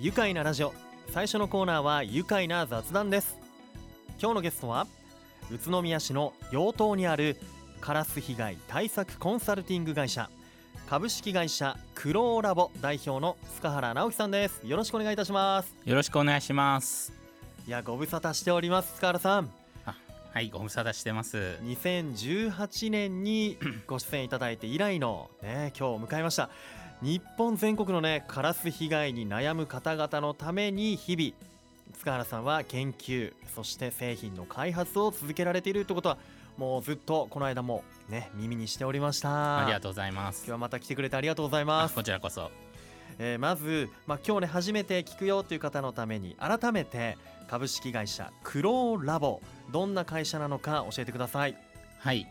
愉快なラジオ。最初のコーナーは愉快な雑談です。今日のゲストは宇都宮市の陽東にあるカラス被害対策コンサルティング会社株式会社クローラボ代表の塚原直樹さんです。よろしくお願いいたします。よろしくお願いします。いやご無沙汰しております塚原さん。はいご無沙汰してます。2018年にご出演いただいて以来のね今日を迎えました日本全国のねカラス被害に悩む方々のために日々塚原さんは研究そして製品の開発を続けられているということはもうずっとこの間もね耳にしておりました。ありがとうございます。今日はまた来てくれてありがとうございます。こちらこそ。えー、まず、まあ、今日ね初めて聞くよという方のために改めて株式会社クローラボどんな会社なのか教えてください。はい、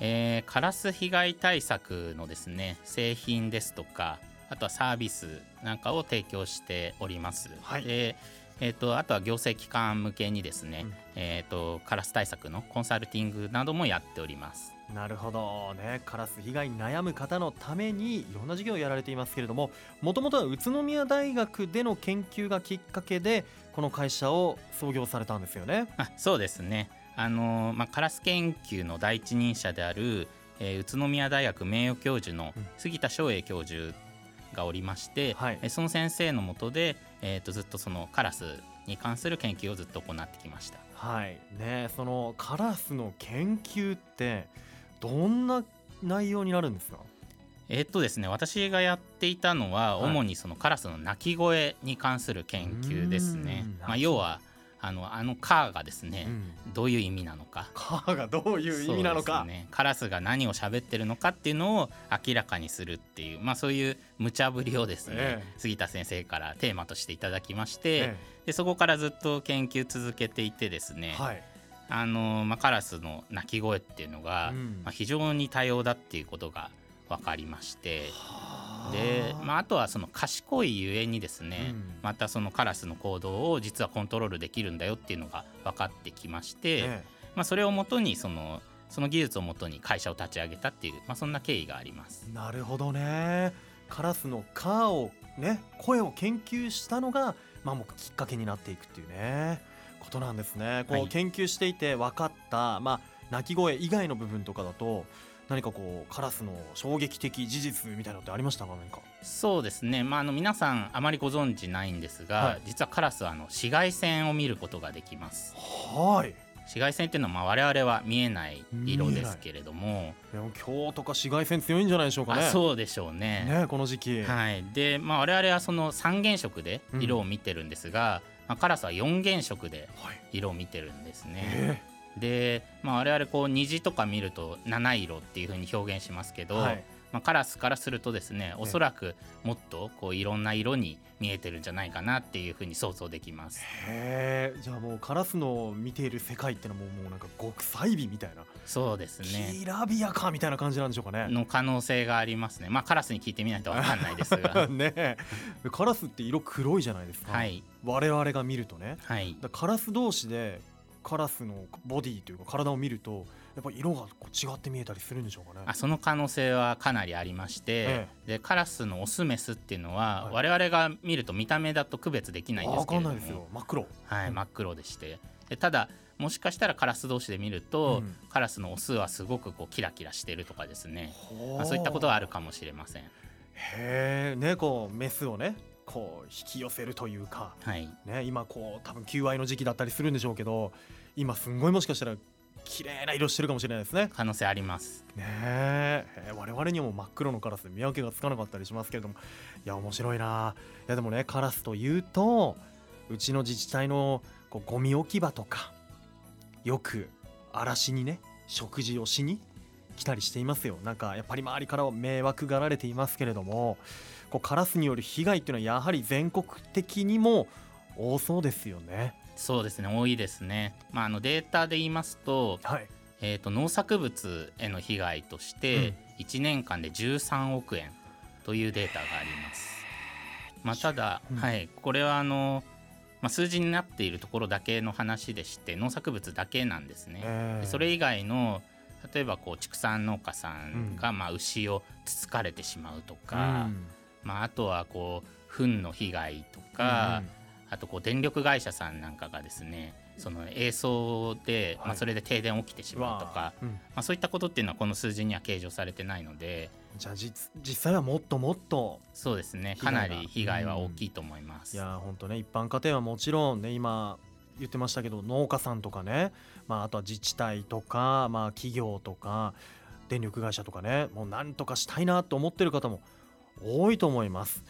えー、カラス被害対策のですね製品ですとかあとはサービスなんかを提供しております、はい、でえーと、あとは行政機関向けにですね、うん、えーとカラス対策のコンサルティングなどもやっておりますなるほどね。カラス被害に悩む方のためにいろんな授業をやられていますけれどももともとは宇都宮大学での研究がきっかけでこの会社を創業されたんですよね。あそうですね。あの、まあ、カラス研究の第一人者である、えー、宇都宮大学名誉教授の杉田翔英教授がおりまして、うんはい、その先生のもとで、えーと、とずっとそのカラスに関する研究をずっと行ってきました。はい。ね、そのカラスの研究ってどんな内容になるんですか？えっとですね私がやっていたのは、主にそのカラスの鳴き声に関する研究ですね。まあ、要はあのあのカーがですね、うん、どういう意味なのか。カーがどういう意味なのか、ね、カラスが何を喋ってるのかっていうのを明らかにするっていう、まあ、そういう無茶ぶりをですね、ええ、杉田先生からテーマとしていただきまして、え、でそこからずっと研究続けていてですね、はいあのまあ、カラスの鳴き声っていうのが、うん、まあ、非常に多様だっていうことが分かりましてで、まあ、あとはその賢いゆえにですね、うん、またそのカラスの行動を実はコントロールできるんだよっていうのが分かってきまして、ええ、まあ、それをもとにそのその技術をもとに会社を立ち上げたっていう、まあ、そんな経緯があります。なるほどね。カラスの「カー」をね声を研究したのが、まあ、もうきっかけになっていくっていうね。ことなんですね。こう研究していて分かった、まあ、鳴き声以外の部分とかだと何かこうカラスの衝撃的事実みたいなのってありましたか？何か。そうですね、まあ、あの皆さんあまりご存知ないんですが、はい、実はカラスはあの紫外線を見ることができます。はい。紫外線っていうのはまあ我々は見えない色ですけれども。でも今日とか紫外線強いんじゃないでしょうかね。そうでしょうね。ねこの時期。はい。で、まあ、我々はその三原色で色を見てるんですが、うんまあ、カラスは4原色で色を見てるんですね。はい、で、まあ、我々こう虹とか見ると七色っていうふうに表現しますけど、はい、まあ、カラスからするとですねおそらくもっとこういろんな色に見えてるんじゃないかなっていうふうに想像できます。へえじゃあもうカラスの見ている世界ってのはもうもうなんか極彩美みたいな。そうですね。きらびやかみたいな感じなんでしょうかね。の可能性がありますね。まあカラスに聞いてみないと分かんないですが。ね。カラスって色黒いじゃないですか、はい、我々が見るとね、はい、カラス同士でカラスのボディというか体を見るとやっぱ色がこう違って見えたりするんでしょうかね。あその可能性はかなりありまして、ええ、でカラスのオスメスっていうのは、はい、我々が見ると見た目だと区別できないんですけれども。真っ黒。はい、真っ黒でして。でただもしかしたらカラス同士で見ると、うん、カラスのオスはすごくこうキラキラしてるとかですね、まあ、そういったことはあるかもしれません。へえ、ね、こうメスをねこう引き寄せるというか、はい。ね、今こう多分求愛の時期だったりするんでしょうけど今すんごいもしかしたら綺麗な色してるかもしれないですね。可能性あります。ねえ。我々にも真っ黒のカラスで見分けがつかなかったりしますけれども。いや面白いな。いやでもねカラスというとうちの自治体のこうゴミ置き場とかよく嵐にね食事をしに来たりしていますよ。なんかやっぱり周りからは迷惑がられていますけれどもこうカラスによる被害っていうのはやはり全国的にも多そうですよねそうですね多いですね、まあ、あのデータで言いますと,、はい。えーと、農作物への被害として1年間で13億円というデータがあります、まあ、ただ、うん、はい、これはあのまあ、数字になっているところだけの話でして農作物だけなんですね。えー、それ以外の例えばこう畜産農家さんがまあ牛をつつかれてしまうとか、うん、まあ、あとはこう糞の被害とか、あとこう電力会社さんなんかがですねその映像で、はい、まあ、それで停電起きてしまうとか、うん、まあ、そういったことっていうのはこの数字には計上されてないので。じゃあ実際はもっともっとそうですね。かなり被害は大きいと思います。うん、いや本当ね一般家庭はもちろんね今言ってましたけど農家さんとかね、まあ、あとは自治体とか、まあ、企業とか電力会社とかねもう何とかしたいなと思ってる方も多いと思います。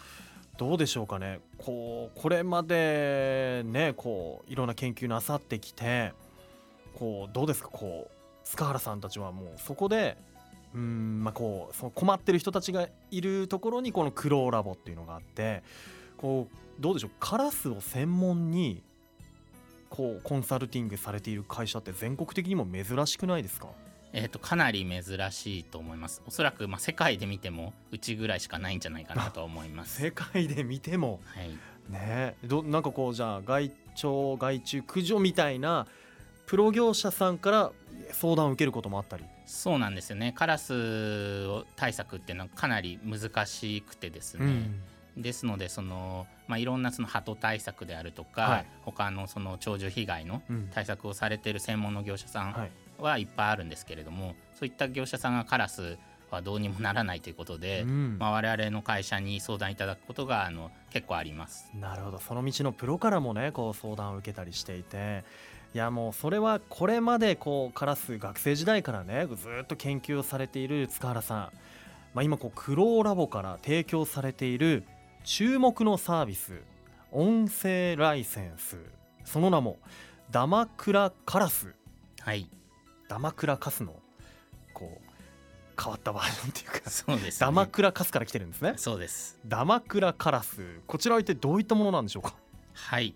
どうでしょうかね。こうこれまでねこういろんな研究なさってきてこうどうですか？こう塚原さんたちはもうそこでうんまあこうその困ってる人たちがいるところにこのクローラボっていうのがあってこうどうでしょう？カラスを専門にこうコンサルティングされている会社って全国的にも珍しくないですか？えーと、かなり珍しいと思います。おそらくまあ世界で見てもうちぐらいしかないんじゃないかなと思います。世界で見ても、はい、ね。どなんかこうじゃあ害鳥害虫駆除みたいなプロ業者さんから相談を受けることもあったり？そうなんですよね。カラス対策っていうのはかなり難しくてですね、うん、ですのでその、まあ、いろんなその鳩対策であるとか、はい、他のその鳥獣被害の対策をされている専門の業者さんはいっぱいあるんですけれどもそういった業者さんがカラスはどうにもならないということで、うん、まあ、我々の会社に相談いただくことがあの結構あります。なるほど。その道のプロからもねこう相談を受けたりしていていやもうそれはこれまでこうカラス学生時代からねずっと研究をされている塚原さん、まあ、今こうクローラボから提供されている注目のサービス音声ライセンス。その名もダマクラカラス。はいダマクラカスのこう変わったバージョンっていうかそうです、ね、ダマクラカスから来てるんですね。そうです。ダマクラカラス。こちらは一体どういったものなんでしょうか？はい。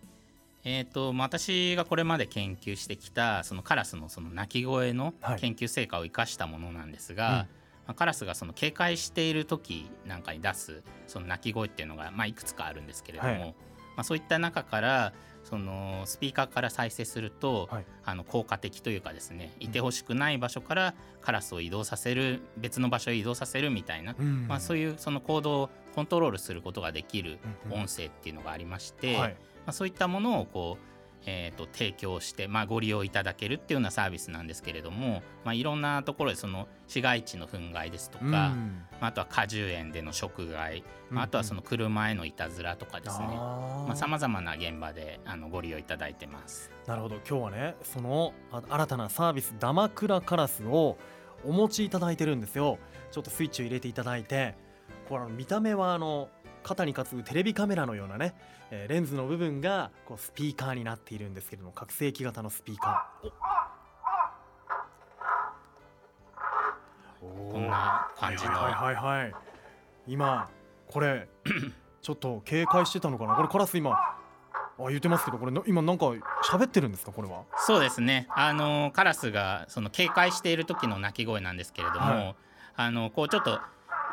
えーと、私がこれまで研究してきたそのカラスのその鳴き声の研究成果を生かしたものなんですが、はいうん、まあ、カラスがその警戒している時なんかに出すその鳴き声っていうのが、まあ、いくつかあるんですけれども、はい、まあ、そういった中からそのスピーカーから再生すると、はい、あの効果的というかですねいてほしくない場所からカラスを移動させる別の場所へ移動させるみたいな、うん、まあ、そういうその行動をコントロールすることができる音声っていうのがありまして、まあ、そういったものをこうえーと、提供して、まあ、ご利用いただけるっていうようなサービスなんですけれども、まあ、いろんなところでその市街地の憤慨ですとか、うん、まあ、あとは果樹園での食害、まあ、あとはその車へのいたずらとかですね。さまざ、まな現場であのご利用いただいてます。なるほど。今日はねその新たなサービスダマクラカラスをお持ちいただいてるんですよ。ちょっとスイッチを入れていただいてこれ見た目はあの肩に担ぐテレビカメラのようなね、えー、レンズの部分がこうスピーカーになっているんですけれども拡声器型のスピーカー。こんな感じの。はいはいはい今これ ちょっと警戒してたのかな？これカラス今あ言ってますけどこれ今なんか喋ってるんですか？これは。そうですね。あのカラスがその警戒している時の鳴き声なんですけれども、はい、あのこうちょっと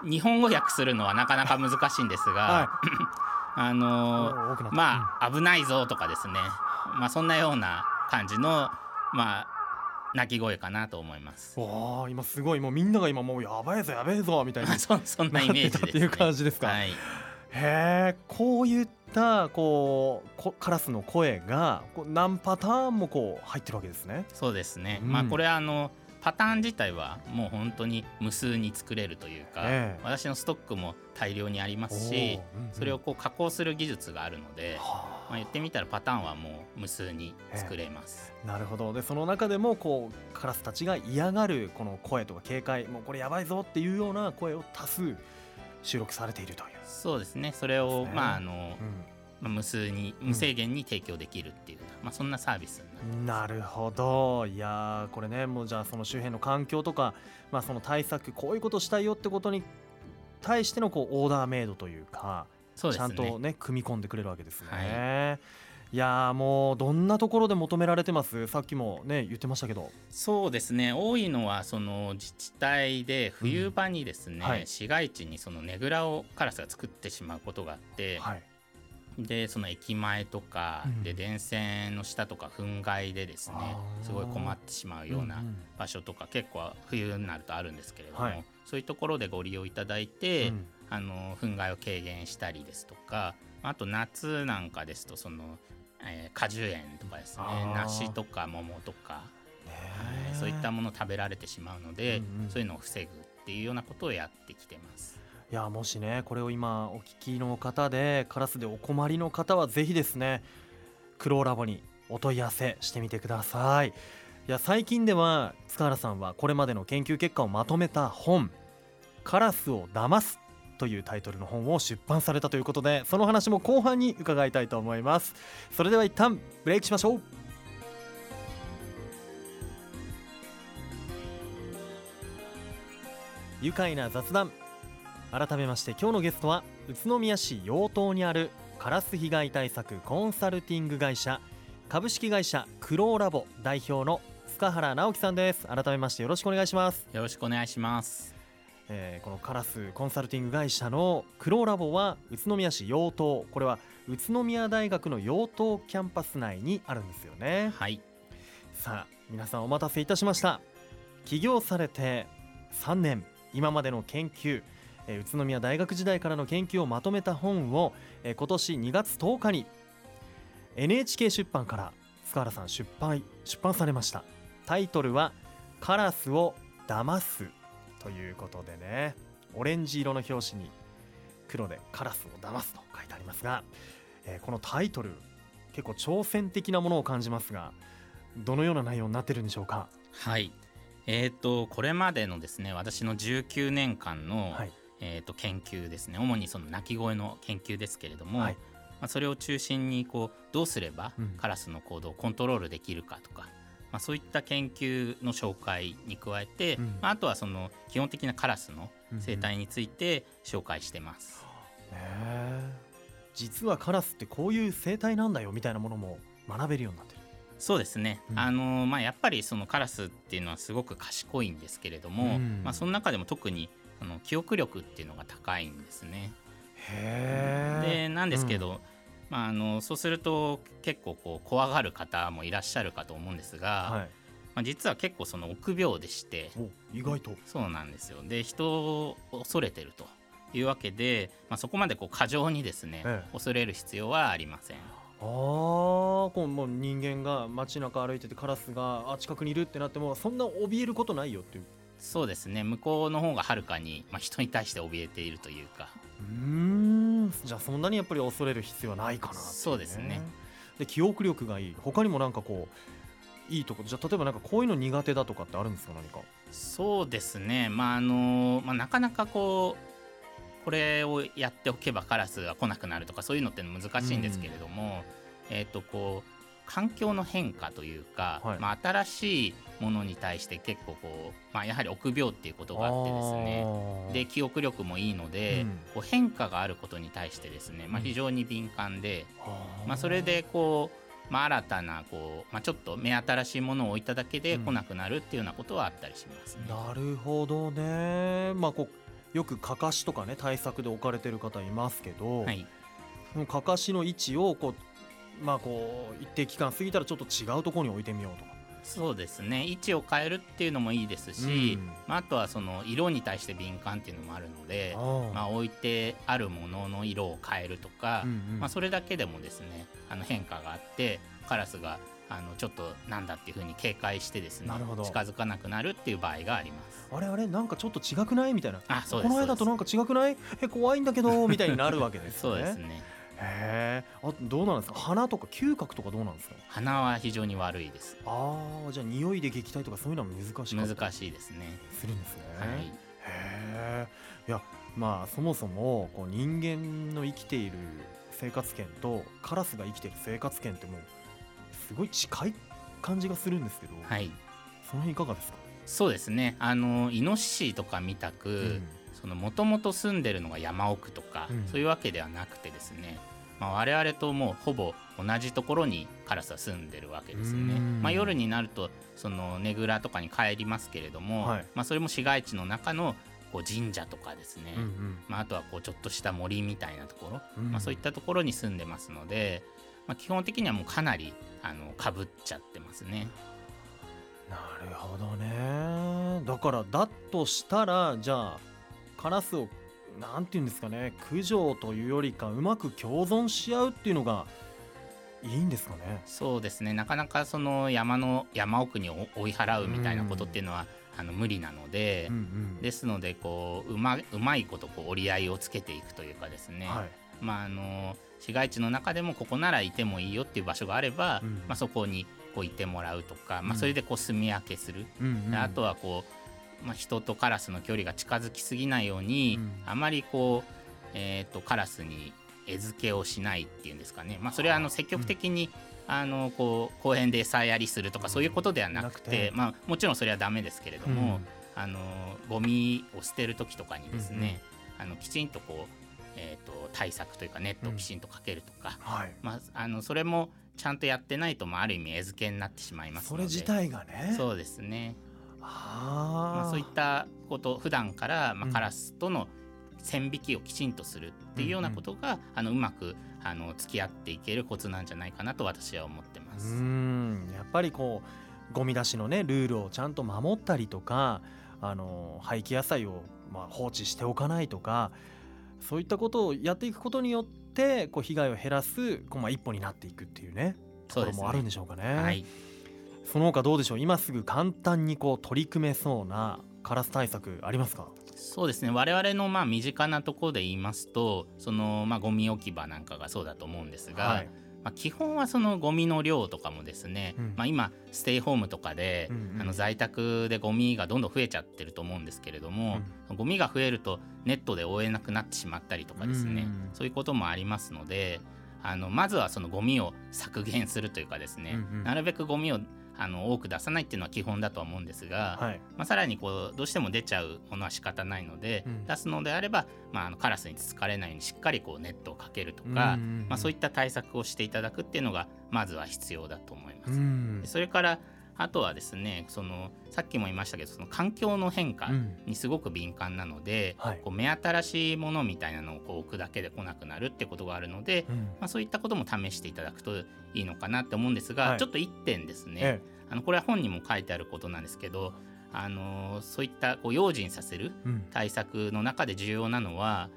日本語訳するのはなかなか難しいんですが、はい、あのまあ危ないぞとかですね、まあ、そんなような感じのまあ鳴き声かなと思います。わあ今すごいもうみんなが今もうやばいぞやべえぞみたいな そそんなイメージ、ね、っていう感じですか？はい、へえこういったこうカラスの声がこう何パターンもこう入ってるわけですね。そうですね。うん、まあこれあのパターン自体はもう本当に無数に作れるというか、えー、私のストックも大量にありますし、うんうん、それをこう加工する技術があるので、まあ、言ってみたらパターンはもう無数に作れます。えー、なるほど。でその中でもこうカラスたちが嫌がるこの声とか警戒もうこれやばいぞっていうような声を多数収録されているという。そうですね。それを、ね、まああの、うんまあ、無数に無制限に提供できるっていう、うん、まあ、そんなサービスなるほど。いやこれねもうじゃあその周辺の環境とか、まあ、その対策こういうことしたいよってことに対してのこうオーダーメイドというかそうです、ね、ちゃんとね組み込んでくれるわけですね。はい。いやもうどんなところで求められてます？さっきもね言ってましたけど。そうですね。多いのはその自治体で冬場にですね、うんはい、市街地にそのねぐらをカラスが作ってしまうことがあって、はい、でその駅前とか、で電線の下とか憤慨でですねすごい困ってしまうような場所とか、結構冬になるとあるんですけれども、そういうところでご利用いただいて、あの憤慨を軽減したりですとかあと夏なんかですとその、えー、果樹園とかですね梨とか桃とか、はい、そういったものを食べられてしまうので、そういうのを防ぐっていうようなことをやってきてます。いやもしねこれを今お聞きの方でカラスでお困りの方はぜひですねクローラボにお問い合わせしてみてください。いや最近では塚原さんはこれまでの研究結果をまとめた本「カラスを騙す」というタイトルの本を出版されたということでその話も後半に伺いたいと思います。それでは一旦ブレイクしましょう。愉快な雑談。改めまして今日のゲストは宇都宮市養島にあるカラス被害対策コンサルティング会社株式会社クローラボ代表の塚原直樹さんです。改めましてよろしくお願いします。よろしくお願いします。えー、このカラスコンサルティング会社のクローラボは宇都宮市養島これは宇都宮大学の養島キャンパス内にあるんですよね。はい。さあ皆さんお待たせいたしました。起業されて3年今までの研究え宇都宮大学時代からの研究をまとめた本を、え今年2月10日に NHK 出版から塚原さん出版出版されました。タイトルは「カラスを騙す」ということでね。オレンジ色の表紙に黒で「カラスを騙す」と書いてありますが、えー、このタイトル結構挑戦的なものを感じますがどのような内容になってるんでしょうか？はい。えーと、これまでのですね私の19年間の、はい、えー、と研究ですね。主にその鳴き声の研究ですけれども、はい、まあ、それを中心にこうどうすればカラスの行動をコントロールできるかとか、まあ、そういった研究の紹介に加えて、うん、まあ、あとはその基本的なカラスの生態について紹介してます。うんうん、実はカラスってこういう生態なんだよみたいなものも学べるようになってる。そうですね、うん、あのまあ、やっぱりそのカラスっていうのはすごく賢いんですけれども、まあ、その中でも特にあの記憶力っていうのが高いんですね。でなんですけど、うん、まあ、あのそうすると結構こう怖がる方もいらっしゃるかと思うんですが、はい、まあ、実は結構その臆病でして意外と。そうなんですよ。で人を恐れてるというわけで、まあ、そこまでこう過剰にですね、ええ、恐れる必要はありません。あこうもう人間が街中歩いててカラスがあ近くにいるってなってもそんな怯えることないよっていうそうですね。向こうの方がはるかに、まあ、人に対して怯えているというか。うん。じゃあそんなにやっぱり恐れる必要はないかな、ね、そうですね。で記憶力がいい。他にもなんかこういいところじゃあ例えばなんかこういうの苦手だとかってあるんですか何か？そうですね。まああの、まあ、なかなかこうこれをやっておけばカラスが来なくなるとかそういうのって難しいんですけれども、えっ、ー、とこう環境の変化というか、はい、まあ、新しいものに対して結構こう、まあ、やはり臆病っていうことがあってですね。で記憶力もいいので、うん、こう変化があることに対してですね、まあ、非常に敏感で、うん、まあ、それでこう、まあ、新たなこう、まあ、ちょっと目新しいものを置いただけで来なくなるっていうようなことはあったりしますね。うん、なるほどね、まあ、こうよくかかしとかね対策で置かれてる方いますけど、はい、かかしの位置をこうまあこう一定期間過ぎたらちょっと違うところに置いてみようとか。そうですね。位置を変えるっていうのもいいですし、うん、まあ、あとはその色に対して敏感っていうのもあるのでまあ、置いてあるものの色を変えるとか、うんうん、まあ、それだけでもですねあの変化があってカラスがあのちょっとなんだっていうふうに警戒してですね近づかなくなるっていう場合があります。あれあれなんかちょっと違くないみたいな。あそうこの間となんか違くない？え怖いんだけどみたいになるわけですね。そうですねへえあどうなんですか？鼻とか嗅覚とかどうなんですか？鼻は非常に悪いです。ああじゃあ匂いで撃退とかそういうのは難しい難しいですね。するんですね、はい、へえいやまあそもそもこう人間の生きている生活圏とカラスが生きている生活圏ってもうすごい近い感じがするんですけど、はい、その辺いかがですかそうですねあのイノシシとか見たく、うんもともと住んでるのが山奥とか、うん、そういうわけではなくてですねまあ、我々ともうほぼ同じところにカラスは住んでるわけですよね。まあ、夜になるとそのねぐらとかに帰りますけれども、はい、まあ、それも市街地の中のこう神社とかですね、うんうん、まあ、あとはこうちょっとした森みたいなところ、うん、まあ、そういったところに住んでますので、まあ、基本的にはもうかなりあのかぶっちゃってますね。なるほどね。だからだとしたらじゃあカラスをなんていうんですかね駆除というよりかうまく共存し合うっていうのがいいんですかね？そうですね。なかなかその山の山奥に追い払うみたいなことっていうのは、あの無理なので、うんうん、ですのでこううまうまいことこう折り合いをつけていくというかですね、はい、まああの市街地の中でもここならいてもいいよっていう場所があれば、うん、まあ、そこにこういてもらうとか、まあ、それでこう住み分けする、うんうん、あとはこう、まあ、人とカラスの距離が近づきすぎないように、うん、あまりこう、えーと、カラスに餌付けをしないっていうんですかね、まあ、それはあの積極的に、うん、あのこう公園で餌やりするとかそういうことではなくて、まあ、もちろんそれはダメですけれども、あのゴミを捨てる時とかにですね、あのきちんとこうえーと、対策というかネットをきちんとかけるとか、うんはい、まあ、あのそれもちゃんとやってないと、まあ、ある意味餌付けになってしまいますそれ自体がね。そうですね。あ、まあ、そういったこと普段から、まあ、カラスとの線引きをきちんとするっていうようなことが、うん。うん、あのうまくあの付き合っていけるコツなんじゃないかなと私は思ってます。うん。やっぱりこうゴミ出しのねルールをちゃんと守ったりとかあの廃棄野菜をまあ放置しておかないとかそういったことをやっていくことによってこう被害を減らすこう、まあ、一歩になっていくっていうね。ところもあるんでしょうかね。はい、その他どうでしょう？今すぐ簡単にこう取り組めそうなカラス対策ありますか？そうですね。我々のまあ身近なところで言いますとそのまあゴミ置き場なんかがそうだと思うんですが、はい。まあ、基本はそのゴミの量とかもですね、うん、まあ、今ステイホームとかで、うんうん、あの在宅でゴミがどんどん増えちゃってると思うんですけれども、うん、ゴミが増えるとネットで追えなくなってしまったりとかですね、うんうん、そういうこともありますのであのまずはそのゴミを削減するというかですね、うんうん、なるべくゴミをあの多く出さないっていうのは基本だとは思うんですが、はい、まあ、さらにこうどうしても出ちゃうものは仕方ないので、うん、出すのであれば、まあ、あのカラスにつつかれないようにしっかりこうネットをかけるとか、まあ、そういった対策をしていただくっていうのがまずは必要だと思います。うん、それからあとはですねそのさっきも言いましたけどその環境の変化にすごく敏感なので、うんはい、こう目新しいものみたいなのをこう置くだけで来なくなるってことがあるので、うん、まあ、そういったことも試していただくといいのかなって思うんですが、はい、ちょっと1点ですね、ええ、あのこれは本にも書いてあることなんですけどあのそういったこう用心させる対策の中で重要なのは、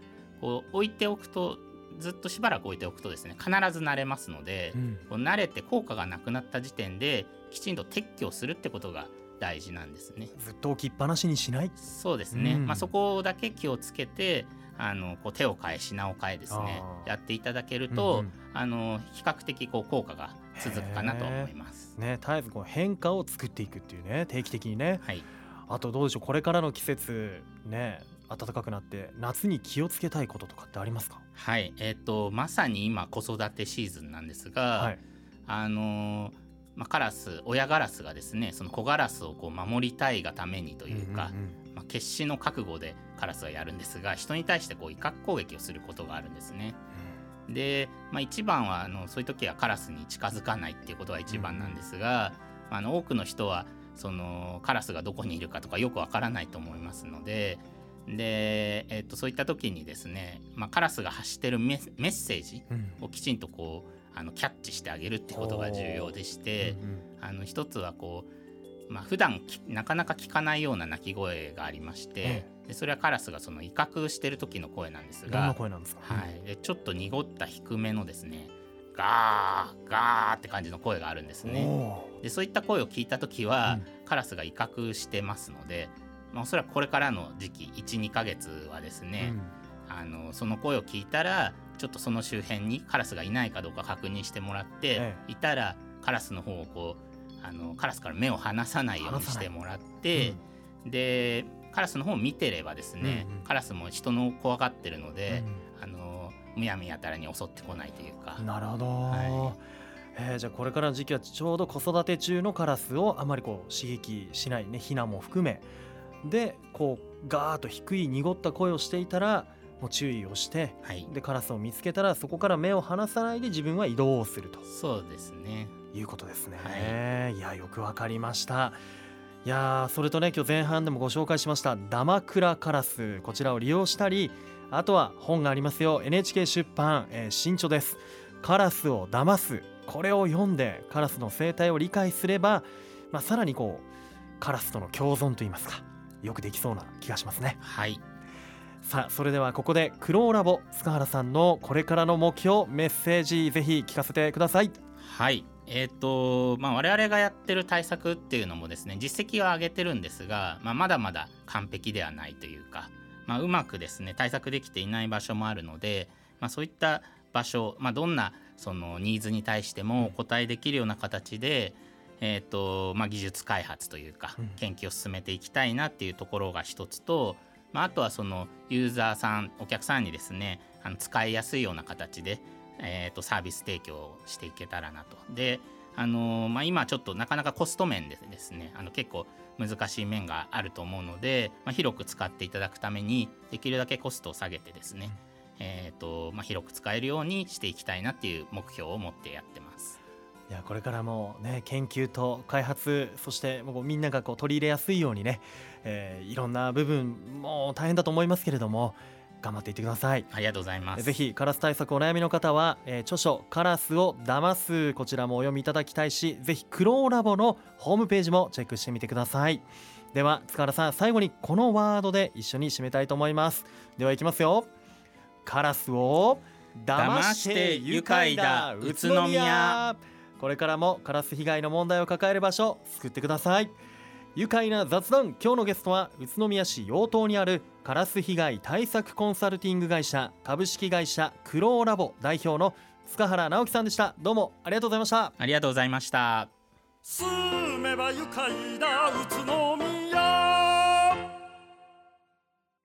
こう置いておくとずっとしばらく置いておくとですね必ず慣れますので、うん、こう慣れて効果がなくなった時点できちんと撤去するってことが大事なんですね。ずっと置きっぱなしにしない？そうですね、うん、まあ、そこだけ気をつけてあのこう手を変え品を変えですね。やっていただけると、うんうん、あの比較的こう効果が続くかなと思います。ね、絶えずこう変化を作っていくっていうね定期的にね。はい、あとどうでしょうこれからの季節ね暖かくなって夏に気をつけたいこととかってありますか？はい。えっ、ー、とまさに今子育てシーズンなんですが、はい、あのーまあ、カラス親ガラスがですねその子ガラスをこう守りたいがためにというか、うんうんうん、まあ、決死の覚悟でカラスはやるんですが人に対してこう威嚇攻撃をすることがあるんですね。うん、で、まあ、一番はあのそういう時はカラスに近づかないっていうことが一番なんですが、うん、あの多くの人はそのカラスがどこにいるかとかよくわからないと思いますので。で、えー、とそういった時にですね、まあ、カラスが発してるメッセージをきちんとこうあのキャッチしてあげるってことが重要でして、うんう。ん、あの一つはこう、まあ普段なかなか聞かないような鳴き声がありまして、でそれはカラスがその威嚇してる時の声なんですが声なんですか、はい、でちょっと濁った低めのですねガーガーって感じの声があるんですね。でそういった声を聞いた時は、うん、カラスが威嚇してますので、まあ、おそらくこれからの時期12ヶ月はですね、うん、あのその声を聞いたらちょっとその周辺にカラスがいないかどうか確認してもらって、ええ、いたらカラスの方をこうあのカラスから目を離さないようにしてもらって、うん、でカラスの方を見てればですね、うんうん、カラスも人の怖がってるので、うん、あのむやみやたらに襲ってこないというか。なるほど、はい。えー、じゃあこれからの時期はちょうど子育て中のカラスをあまりこう刺激しないねヒナも含めでこうガーッと低い濁った声をしていたらもう注意をして、はい、でカラスを見つけたらそこから目を離さないで自分は移動をすると。そうですね。いうことですね、はい、いやよくわかりました。いやそれとね今日前半でもご紹介しましたダマクラカラス。こちらを利用したりあとは本がありますよ。NHK 出版、えー、新著です。カラスを騙す。これを読んでカラスの生態を理解すれば、まあ、さらにこうカラスとの共存といいますかよくできそうな気がしますね。はいさあそれではここでクローラボ塚原さんのこれからの目標メッセージぜひ聞かせてください。はい。えーとまあ、我々がやってる対策っていうのもですね実績は上げてるんですが、まあ、まだまだ完璧ではないというか、まあ、うまくですね対策できていない場所もあるので、まあ、そういった場所、まあ、どんなそのニーズに対してもお答えできるような形で、えーとまあ、技術開発というか研究を進めていきたいなっていうところが一つと、まあ、あとはそのユーザーさんお客さんにですねあの使いやすいような形でえーと、サービス提供していけたらなと。であのー、まあ、今ちょっとなかなかコスト面でですねあの結構難しい面があると思うので、まあ、広く使っていただくためにできるだけコストを下げてですね、えーとまあ、広く使えるようにしていきたいなっていう目標を持ってやってます。いやこれからもね研究と開発そしてもうみんながこう取り入れやすいようにね、えー、いろんな部分も大変だと思いますけれども頑張っていってください。ありがとうございます。ぜひカラス対策お悩みの方は、えー、著書カラスを騙すこちらもお読みいただきたいしぜひクローラボのホームページもチェックしてみてください。では塚原さん最後にこのワードで一緒に締めたいと思います。ではいきますよ。カラスを騙して愉快だ。宇都宮これからもカラス被害の問題を抱える場所救ってください。愉快な雑談。今日のゲストは宇都宮市陽東にあるカラス被害対策コンサルティング会社株式会社クローラボ代表の塚原直樹さんでした。どうもありがとうございました。ありがとうございました。住めば愉快だ。宇都宮